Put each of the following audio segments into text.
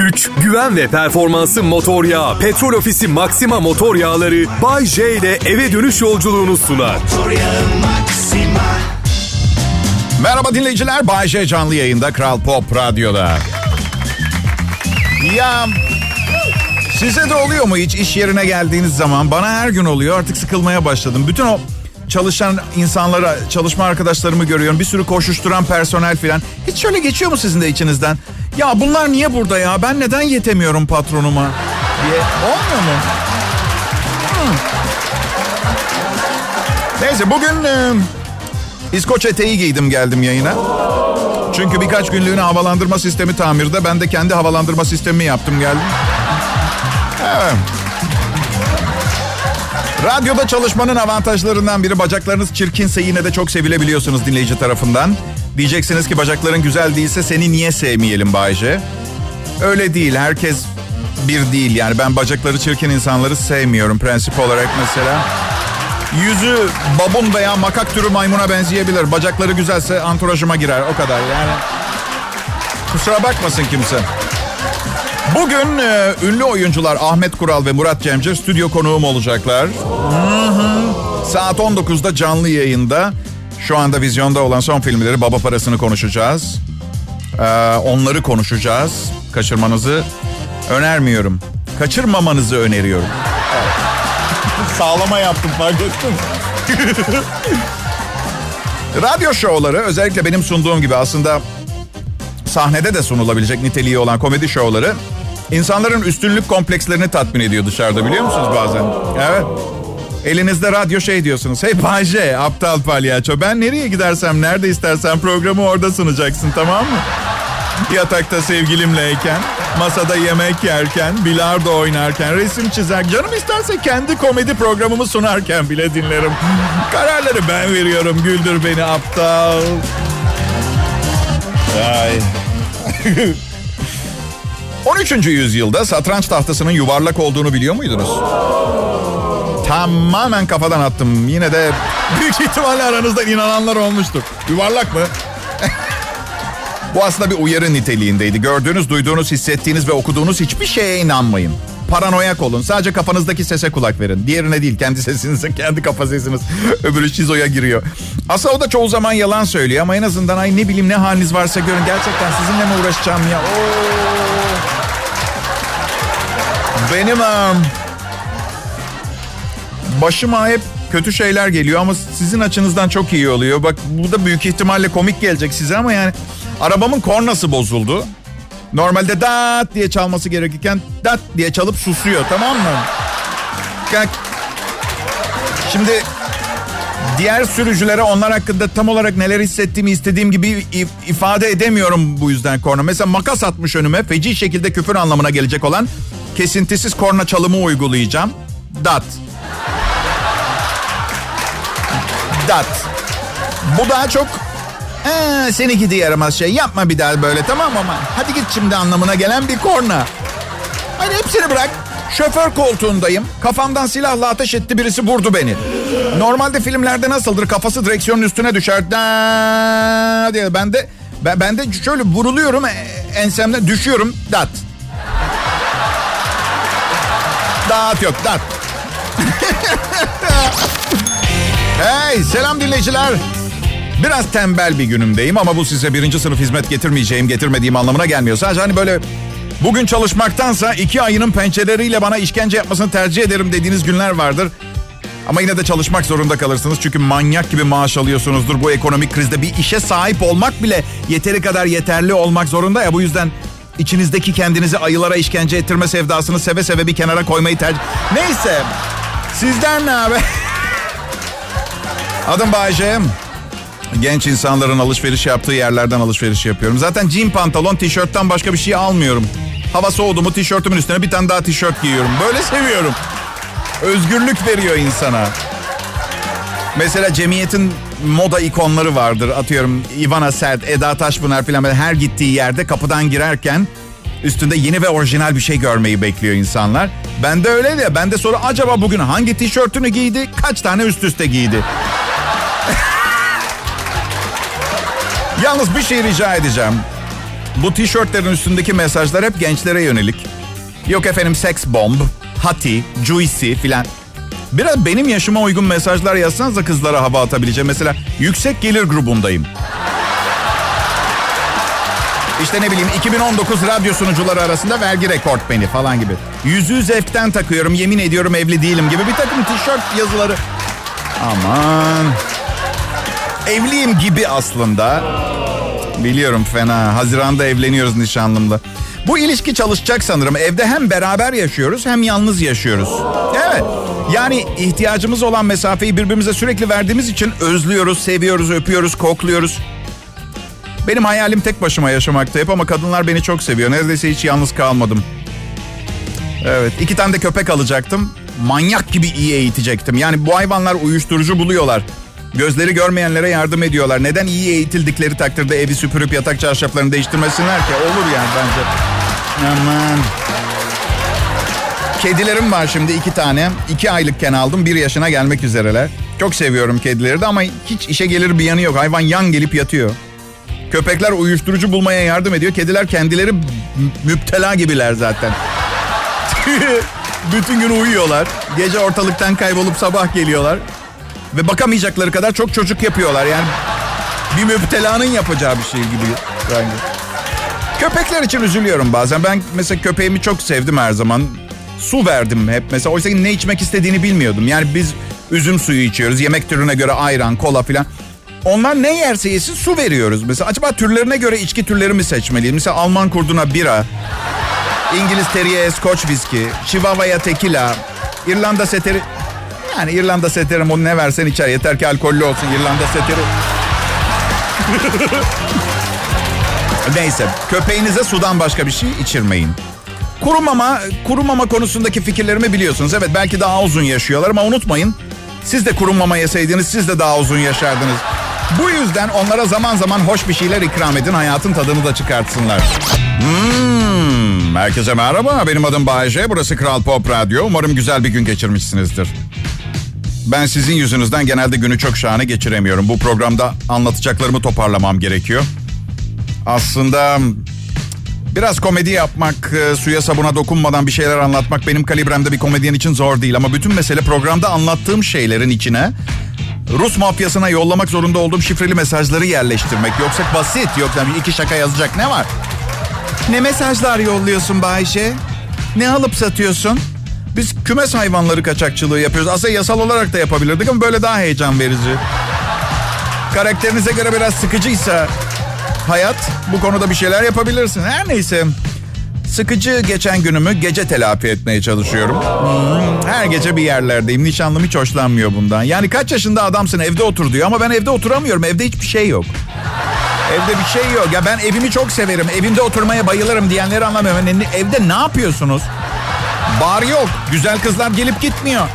Güç, güven ve performansı motor yağı. Petrol Ofisi Maxima motor yağları Bay J ile eve dönüş yolculuğunu sunar. Merhaba dinleyiciler. Bay J canlı yayında Kral Pop Radyo'da. Ya size de oluyor mu hiç iş yerine geldiğiniz zaman? Bana her gün oluyor. Artık sıkılmaya başladım. Bütün o çalışan insanlara, çalışma arkadaşlarımı görüyorum. Bir sürü koşuşturan personel filan. Hiç şöyle geçiyor mu sizin de içinizden? Ya bunlar niye burada ya? Ben neden yetemiyorum patronuma? diye. Olmuyor mu? Neyse bugün e, İskoç eteği giydim geldim yayına. Çünkü birkaç günlüğüne havalandırma sistemi tamirde. Ben de kendi havalandırma sistemimi yaptım geldim. Radyoda çalışmanın avantajlarından biri bacaklarınız çirkinse yine de çok sevilebiliyorsunuz dinleyici tarafından. Diyeceksiniz ki bacakların güzel değilse seni niye sevmeyelim Bayce? Öyle değil. Herkes bir değil. Yani ben bacakları çirkin insanları sevmiyorum prensip olarak mesela. Yüzü babun veya makak türü maymuna benzeyebilir. Bacakları güzelse anturajıma girer. O kadar yani. Kusura bakmasın kimse. Bugün e, ünlü oyuncular Ahmet Kural ve Murat Cemcir stüdyo konuğum olacaklar. Hı hı. Saat 19'da canlı yayında. Şu anda vizyonda olan son filmleri Baba Parasını konuşacağız. Ee, onları konuşacağız. Kaçırmanızı önermiyorum. Kaçırmamanızı öneriyorum. Sağlama yaptım fark ettin Radyo şovları özellikle benim sunduğum gibi aslında sahnede de sunulabilecek niteliği olan komedi şovları insanların üstünlük komplekslerini tatmin ediyor dışarıda biliyor musunuz bazen? Evet. Elinizde radyo şey diyorsunuz. Hey Bayce, aptal palyaço. Ben nereye gidersem, nerede istersen programı orada sunacaksın tamam mı? Yatakta sevgilimleyken, masada yemek yerken, bilardo oynarken, resim çizer. Canım isterse kendi komedi programımı sunarken bile dinlerim. Kararları ben veriyorum. Güldür beni aptal. Ay. 13. yüzyılda satranç tahtasının yuvarlak olduğunu biliyor muydunuz? Tamamen kafadan attım. Yine de büyük ihtimalle aranızda inananlar olmuştur. Yuvarlak mı? Bu aslında bir uyarı niteliğindeydi. Gördüğünüz, duyduğunuz, hissettiğiniz ve okuduğunuz hiçbir şeye inanmayın. Paranoyak olun. Sadece kafanızdaki sese kulak verin. Diğerine değil, kendi sesinize, kendi kafa sesiniz. Öbürü şizoya giriyor. Aslında o da çoğu zaman yalan söylüyor ama en azından ay ne bileyim ne haliniz varsa görün. Gerçekten sizinle mi uğraşacağım ya? Oo. Benim um, başıma hep kötü şeyler geliyor ama sizin açınızdan çok iyi oluyor. Bak bu da büyük ihtimalle komik gelecek size ama yani arabamın kornası bozuldu. Normalde dat diye çalması gerekirken dat diye çalıp susuyor tamam mı? Şimdi diğer sürücülere onlar hakkında tam olarak neler hissettiğimi istediğim gibi ifade edemiyorum bu yüzden korna. Mesela makas atmış önüme feci şekilde küfür anlamına gelecek olan kesintisiz korna çalımı uygulayacağım. Dat. Dat. Bu daha çok ee, seni gidi yaramaz şey yapma bir daha böyle tamam ama hadi git şimdi anlamına gelen bir korna. Hadi hepsini bırak. Şoför koltuğundayım. Kafamdan silahla ateş etti birisi vurdu beni. Normalde filmlerde nasıldır? Kafası direksiyonun üstüne düşer. Da diye ben de ben, ben de şöyle vuruluyorum e, ensemden düşüyorum. Dat. Dat yok dat. hey selam dinleyiciler. Biraz tembel bir günümdeyim ama bu size birinci sınıf hizmet getirmeyeceğim, getirmediğim anlamına gelmiyor. Sadece hani böyle bugün çalışmaktansa iki ayının pençeleriyle bana işkence yapmasını tercih ederim dediğiniz günler vardır. Ama yine de çalışmak zorunda kalırsınız. Çünkü manyak gibi maaş alıyorsunuzdur. Bu ekonomik krizde bir işe sahip olmak bile yeteri kadar yeterli olmak zorunda ya. Bu yüzden içinizdeki kendinizi ayılara işkence ettirme sevdasını seve seve bir kenara koymayı tercih... Neyse. Sizden ne abi? Adım Bayce. Genç insanların alışveriş yaptığı yerlerden alışveriş yapıyorum. Zaten jean pantolon, tişörtten başka bir şey almıyorum. Hava soğudu mu tişörtümün üstüne bir tane daha tişört giyiyorum. Böyle seviyorum. Özgürlük veriyor insana. Mesela cemiyetin moda ikonları vardır. Atıyorum Ivana Sert, Eda Taşpınar falan. Her gittiği yerde kapıdan girerken üstünde yeni ve orijinal bir şey görmeyi bekliyor insanlar. Ben de öyle ya. Ben de soru acaba bugün hangi tişörtünü giydi, kaç tane üst üste giydi? Yalnız bir şey rica edeceğim. Bu tişörtlerin üstündeki mesajlar hep gençlere yönelik. Yok efendim sex bomb, hati, juicy filan. Biraz benim yaşıma uygun mesajlar yazsanıza kızlara hava atabileceğim. Mesela yüksek gelir grubundayım. İşte ne bileyim 2019 radyo sunucuları arasında vergi rekortmeni falan gibi. Yüzüğü zevkten takıyorum yemin ediyorum evli değilim gibi bir takım tişört yazıları. Aman. Evliyim gibi aslında. Biliyorum fena. Haziranda evleniyoruz nişanlımla. Bu ilişki çalışacak sanırım. Evde hem beraber yaşıyoruz hem yalnız yaşıyoruz. Evet. Yani ihtiyacımız olan mesafeyi birbirimize sürekli verdiğimiz için özlüyoruz, seviyoruz, öpüyoruz, kokluyoruz. Benim hayalim tek başıma yaşamakta hep ama kadınlar beni çok seviyor. Neredeyse hiç yalnız kalmadım. Evet, iki tane de köpek alacaktım. Manyak gibi iyi eğitecektim. Yani bu hayvanlar uyuşturucu buluyorlar. Gözleri görmeyenlere yardım ediyorlar. Neden iyi eğitildikleri takdirde evi süpürüp yatak çarşaflarını değiştirmesinler ki? Olur yani bence. Aman. Kedilerim var şimdi iki tane. İki aylıkken aldım. Bir yaşına gelmek üzereler. Çok seviyorum kedileri de ama hiç işe gelir bir yanı yok. Hayvan yan gelip yatıyor. Köpekler uyuşturucu bulmaya yardım ediyor. Kediler kendileri müptela gibiler zaten. Bütün gün uyuyorlar. Gece ortalıktan kaybolup sabah geliyorlar. Ve bakamayacakları kadar çok çocuk yapıyorlar. Yani bir müptelanın yapacağı bir şey gibi. Yani. Köpekler için üzülüyorum bazen. Ben mesela köpeğimi çok sevdim her zaman. Su verdim hep mesela. Oysa ne içmek istediğini bilmiyordum. Yani biz üzüm suyu içiyoruz. Yemek türüne göre ayran, kola filan. Onlar ne yerse yesin su veriyoruz. Mesela acaba türlerine göre içki türleri mi seçmeliyim? Mesela Alman kurduna bira, İngiliz teriye Scotch viski, Chihuahua'ya tequila, İrlanda seteri... Yani İrlanda seteri onu ne versen içer. Yeter ki alkollü olsun İrlanda seteri. Neyse köpeğinize sudan başka bir şey içirmeyin. Kurumama, kurumama konusundaki fikirlerimi biliyorsunuz. Evet belki daha uzun yaşıyorlar ama unutmayın. Siz de kurumama yeseydiniz siz de daha uzun yaşardınız. Bu yüzden onlara zaman zaman hoş bir şeyler ikram edin. Hayatın tadını da çıkartsınlar. Hmm, herkese merhaba. Benim adım Bayece. Burası Kral Pop Radyo. Umarım güzel bir gün geçirmişsinizdir. Ben sizin yüzünüzden genelde günü çok şahane geçiremiyorum. Bu programda anlatacaklarımı toparlamam gerekiyor. Aslında biraz komedi yapmak, e, suya sabuna dokunmadan bir şeyler anlatmak benim kalibremde bir komedyen için zor değil. Ama bütün mesele programda anlattığım şeylerin içine Rus mafyasına yollamak zorunda olduğum şifreli mesajları yerleştirmek. Yoksa basit. Yoksa iki şaka yazacak ne var? Ne mesajlar yolluyorsun Bayşe? Ne alıp satıyorsun? Biz kümes hayvanları kaçakçılığı yapıyoruz. Aslında yasal olarak da yapabilirdik ama böyle daha heyecan verici. Karakterinize göre biraz sıkıcıysa hayat bu konuda bir şeyler yapabilirsin. Her neyse. Sıkıcı geçen günümü gece telafi etmeye çalışıyorum. Her gece bir yerlerdeyim. Nişanlım hiç hoşlanmıyor bundan. Yani kaç yaşında adamsın evde otur diyor ama ben evde oturamıyorum. Evde hiçbir şey yok. Evde bir şey yok. Ya ben evimi çok severim. Evimde oturmaya bayılırım diyenleri anlamıyorum. Yani evde ne yapıyorsunuz? Bar yok. Güzel kızlar gelip gitmiyor.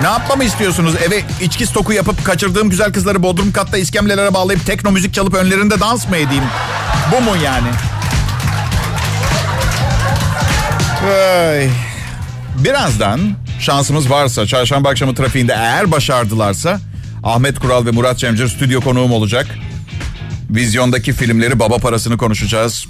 Ne yapmamı istiyorsunuz? Eve içki stoku yapıp kaçırdığım güzel kızları bodrum katta iskemlelere bağlayıp tekno müzik çalıp önlerinde dans mı edeyim? Bu mu yani? Ay. Birazdan şansımız varsa çarşamba akşamı trafiğinde eğer başardılarsa Ahmet Kural ve Murat Cemcir stüdyo konuğum olacak. Vizyondaki filmleri baba parasını konuşacağız.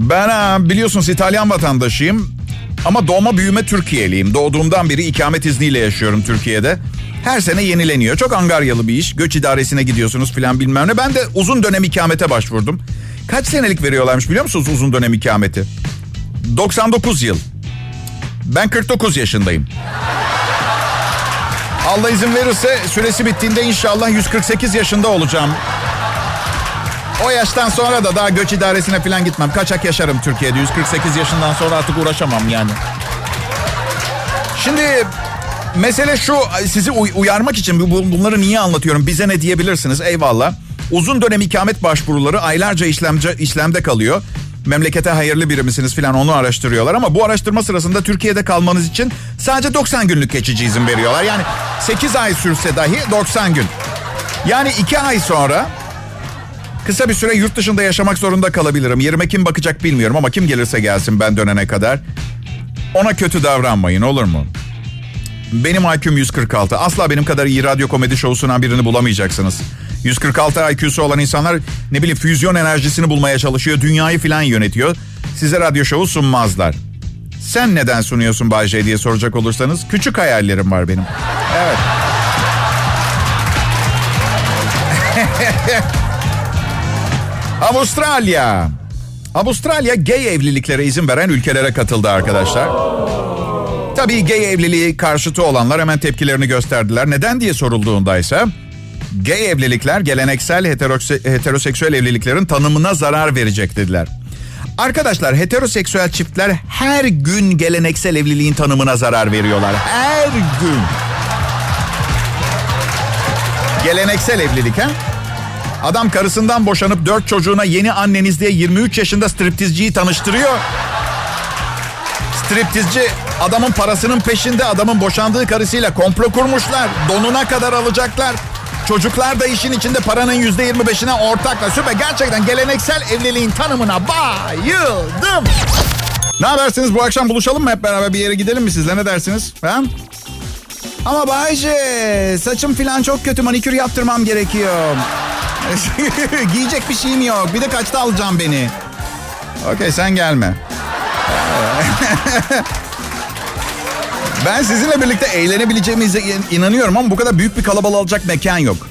Ben biliyorsunuz İtalyan vatandaşıyım. Ama doğma büyüme Türkiye'liyim. Doğduğumdan beri ikamet izniyle yaşıyorum Türkiye'de. Her sene yenileniyor. Çok angaryalı bir iş. Göç idaresine gidiyorsunuz filan bilmem ne. Ben de uzun dönem ikamete başvurdum. Kaç senelik veriyorlarmış biliyor musunuz uzun dönem ikameti? 99 yıl. Ben 49 yaşındayım. Allah izin verirse süresi bittiğinde inşallah 148 yaşında olacağım. O yaştan sonra da daha göç idaresine falan gitmem. Kaçak yaşarım Türkiye'de. 148 yaşından sonra artık uğraşamam yani. Şimdi mesele şu sizi uyarmak için bunları niye anlatıyorum bize ne diyebilirsiniz eyvallah. Uzun dönem ikamet başvuruları aylarca işlemce, işlemde kalıyor. Memlekete hayırlı biri misiniz falan onu araştırıyorlar ama bu araştırma sırasında Türkiye'de kalmanız için sadece 90 günlük geçici izin veriyorlar. Yani 8 ay sürse dahi 90 gün. Yani 2 ay sonra Kısa bir süre yurt dışında yaşamak zorunda kalabilirim. Yerime kim bakacak bilmiyorum ama kim gelirse gelsin ben dönene kadar. Ona kötü davranmayın olur mu? Benim IQ'm 146. Asla benim kadar iyi radyo komedi şovu birini bulamayacaksınız. 146 IQ'su olan insanlar ne bileyim füzyon enerjisini bulmaya çalışıyor. Dünyayı filan yönetiyor. Size radyo şovu sunmazlar. Sen neden sunuyorsun Bay J diye soracak olursanız küçük hayallerim var benim. Evet. Avustralya. Avustralya gay evliliklere izin veren ülkelere katıldı arkadaşlar. Tabii gay evliliği karşıtı olanlar hemen tepkilerini gösterdiler. Neden diye sorulduğunda ise gay evlilikler geleneksel heterose- heteroseksüel evliliklerin tanımına zarar verecek dediler. Arkadaşlar heteroseksüel çiftler her gün geleneksel evliliğin tanımına zarar veriyorlar. Her gün. Geleneksel evlilik ha? Adam karısından boşanıp dört çocuğuna yeni anneniz diye 23 yaşında striptizciyi tanıştırıyor. Striptizci adamın parasının peşinde adamın boşandığı karısıyla komplo kurmuşlar. Donuna kadar alacaklar. Çocuklar da işin içinde paranın yüzde yirmi beşine ortakla. Süper gerçekten geleneksel evliliğin tanımına bayıldım. Ne habersiniz bu akşam buluşalım mı hep beraber bir yere gidelim mi sizle ne dersiniz? Ha? Ama Bayce saçım falan çok kötü manikür yaptırmam gerekiyor. Giyecek bir şeyim yok. Bir de kaçta alacağım beni? Okey sen gelme. ben sizinle birlikte eğlenebileceğimize inanıyorum ama bu kadar büyük bir kalabalık alacak mekan yok.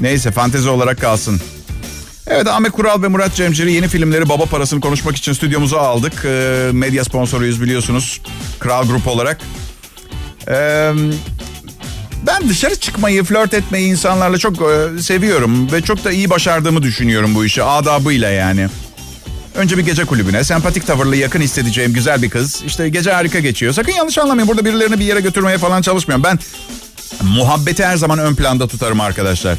Neyse fantezi olarak kalsın. Evet Ahmet Kural ve Murat Cemcir'i yeni filmleri baba parasını konuşmak için stüdyomuza aldık. Ee, medya sponsoruyuz biliyorsunuz. Kral Grup olarak. Ee, ben dışarı çıkmayı, flört etmeyi insanlarla çok e, seviyorum. Ve çok da iyi başardığımı düşünüyorum bu işi. Adabıyla yani. Önce bir gece kulübüne, sempatik tavırlı yakın hissedeceğim güzel bir kız. İşte gece harika geçiyor. Sakın yanlış anlamayın. Burada birilerini bir yere götürmeye falan çalışmıyorum. Ben muhabbeti her zaman ön planda tutarım arkadaşlar.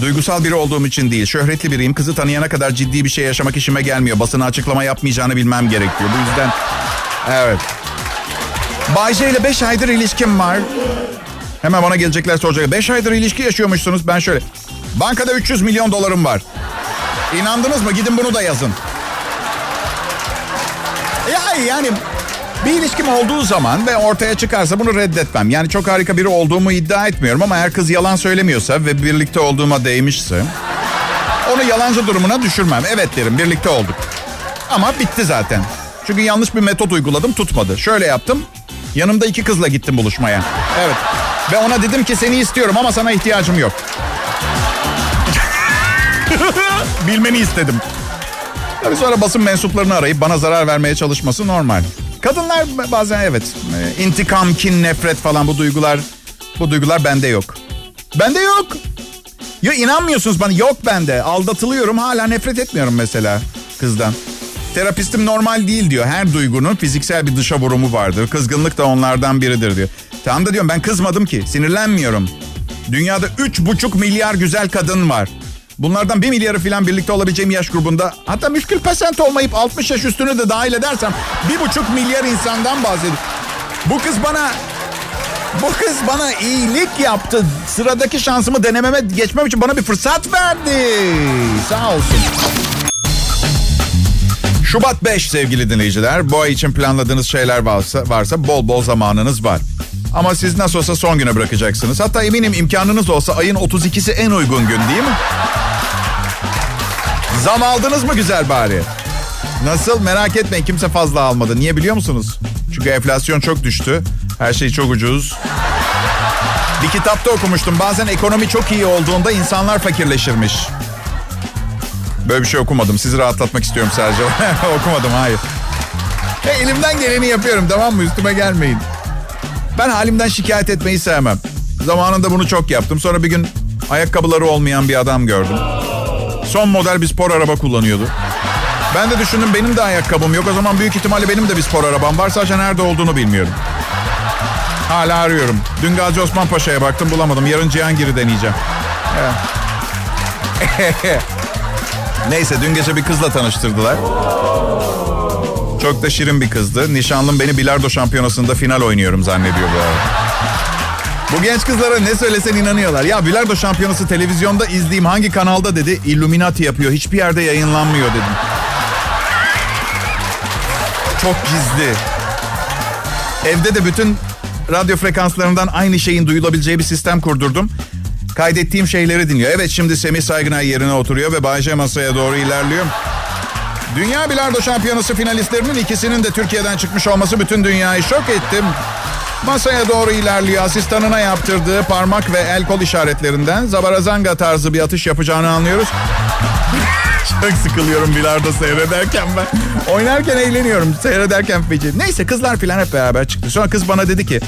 Duygusal biri olduğum için değil. Şöhretli biriyim. Kızı tanıyana kadar ciddi bir şey yaşamak işime gelmiyor. Basına açıklama yapmayacağını bilmem gerekiyor. Bu yüzden... Evet. Bayce ile 5 aydır ilişkim var. Hemen bana gelecekler soracak. 5 aydır ilişki yaşıyormuşsunuz. Ben şöyle. Bankada 300 milyon dolarım var. İnandınız mı? Gidin bunu da yazın. Ya yani bir ilişkim olduğu zaman ve ortaya çıkarsa bunu reddetmem. Yani çok harika biri olduğumu iddia etmiyorum ama eğer kız yalan söylemiyorsa ve birlikte olduğuma değmişse onu yalancı durumuna düşürmem. Evet derim birlikte olduk. Ama bitti zaten. Çünkü yanlış bir metot uyguladım tutmadı. Şöyle yaptım. Yanımda iki kızla gittim buluşmaya. Evet. Ve ona dedim ki seni istiyorum ama sana ihtiyacım yok. Bilmeni istedim. Tabii sonra basın mensuplarını arayıp bana zarar vermeye çalışması normal. Kadınlar bazen evet e, intikam, kin, nefret falan bu duygular bu duygular bende yok. Bende yok. Ya inanmıyorsunuz bana yok bende. Aldatılıyorum hala nefret etmiyorum mesela kızdan. Terapistim normal değil diyor. Her duygunun fiziksel bir dışa vurumu vardır. Kızgınlık da onlardan biridir diyor. Tamam da diyorum ben kızmadım ki. Sinirlenmiyorum. Dünyada 3,5 milyar güzel kadın var. Bunlardan bir milyarı falan birlikte olabileceğim yaş grubunda hatta müşkül pesent olmayıp 60 yaş üstünü de dahil edersem bir buçuk milyar insandan bahsediyorum. Bu kız bana bu kız bana iyilik yaptı. Sıradaki şansımı denememe geçmem için bana bir fırsat verdi. Sağ olsun. Şubat 5 sevgili dinleyiciler. Bu ay için planladığınız şeyler varsa, varsa bol bol zamanınız var. Ama siz nasıl olsa son güne bırakacaksınız. Hatta eminim imkanınız olsa ayın 32'si en uygun gün değil mi? Zam aldınız mı güzel bari? Nasıl merak etmeyin kimse fazla almadı. Niye biliyor musunuz? Çünkü enflasyon çok düştü. Her şey çok ucuz. Bir kitapta okumuştum. Bazen ekonomi çok iyi olduğunda insanlar fakirleşirmiş. Böyle bir şey okumadım. Sizi rahatlatmak istiyorum sadece. okumadım hayır. E, elimden geleni yapıyorum tamam mı? Üstüme gelmeyin. Ben halimden şikayet etmeyi sevmem. Zamanında bunu çok yaptım. Sonra bir gün ayakkabıları olmayan bir adam gördüm. Son model bir spor araba kullanıyordu. Ben de düşündüm benim de ayakkabım yok. O zaman büyük ihtimalle benim de bir spor arabam var. Sadece nerede olduğunu bilmiyorum. Hala arıyorum. Dün Gazi Osman Paşa'ya baktım bulamadım. Yarın Cihangir'i deneyeceğim. Neyse dün gece bir kızla tanıştırdılar. Çok da şirin bir kızdı. Nişanlım beni bilardo şampiyonasında final oynuyorum zannediyor bu arada. Bu genç kızlara ne söylesen inanıyorlar. Ya bilardo şampiyonası televizyonda izleyeyim hangi kanalda dedi. Illuminati yapıyor. Hiçbir yerde yayınlanmıyor dedim. Çok gizli. Evde de bütün radyo frekanslarından aynı şeyin duyulabileceği bir sistem kurdurdum. kaydettiğim şeyleri dinliyor. Evet şimdi Semih Saygınay yerine oturuyor ve Bayce masaya doğru ilerliyor. Dünya Bilardo Şampiyonası finalistlerinin ikisinin de Türkiye'den çıkmış olması bütün dünyayı şok ettim. Masaya doğru ilerliyor. Asistanına yaptırdığı parmak ve el kol işaretlerinden zabarazanga tarzı bir atış yapacağını anlıyoruz. Çok sıkılıyorum bilardo seyrederken ben. Oynarken eğleniyorum. Seyrederken feci. Neyse kızlar falan hep beraber çıktı. Sonra kız bana dedi ki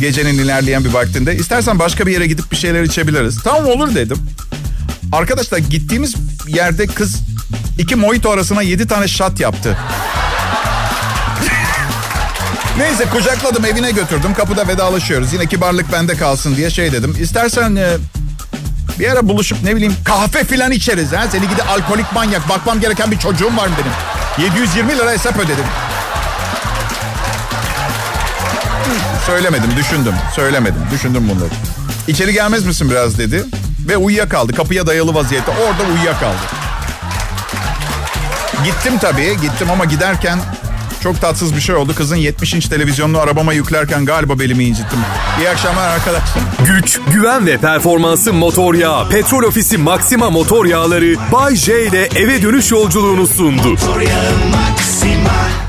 gecenin ilerleyen bir vaktinde istersen başka bir yere gidip bir şeyler içebiliriz. Tamam olur dedim. Arkadaşlar gittiğimiz yerde kız iki mojito arasına yedi tane şat yaptı. Neyse kucakladım evine götürdüm. Kapıda vedalaşıyoruz. Yine kibarlık bende kalsın diye şey dedim. İstersen e, bir ara buluşup ne bileyim kahve filan içeriz. Ha? Seni gidi alkolik manyak. Bakmam gereken bir çocuğum var benim. 720 lira hesap ödedim. Söylemedim, düşündüm. Söylemedim, düşündüm bunları. İçeri gelmez misin biraz dedi. Ve uyuyakaldı. Kapıya dayalı vaziyette. Orada uyuyakaldı. Gittim tabii. Gittim ama giderken çok tatsız bir şey oldu. Kızın 70 inç televizyonunu arabama yüklerken galiba belimi incittim. İyi akşamlar arkadaşlar. Güç, güven ve performansı motor yağı. Petrol Ofisi Maxima motor yağları Bay J ile eve dönüş yolculuğunu sundu. Motor yağı Maxima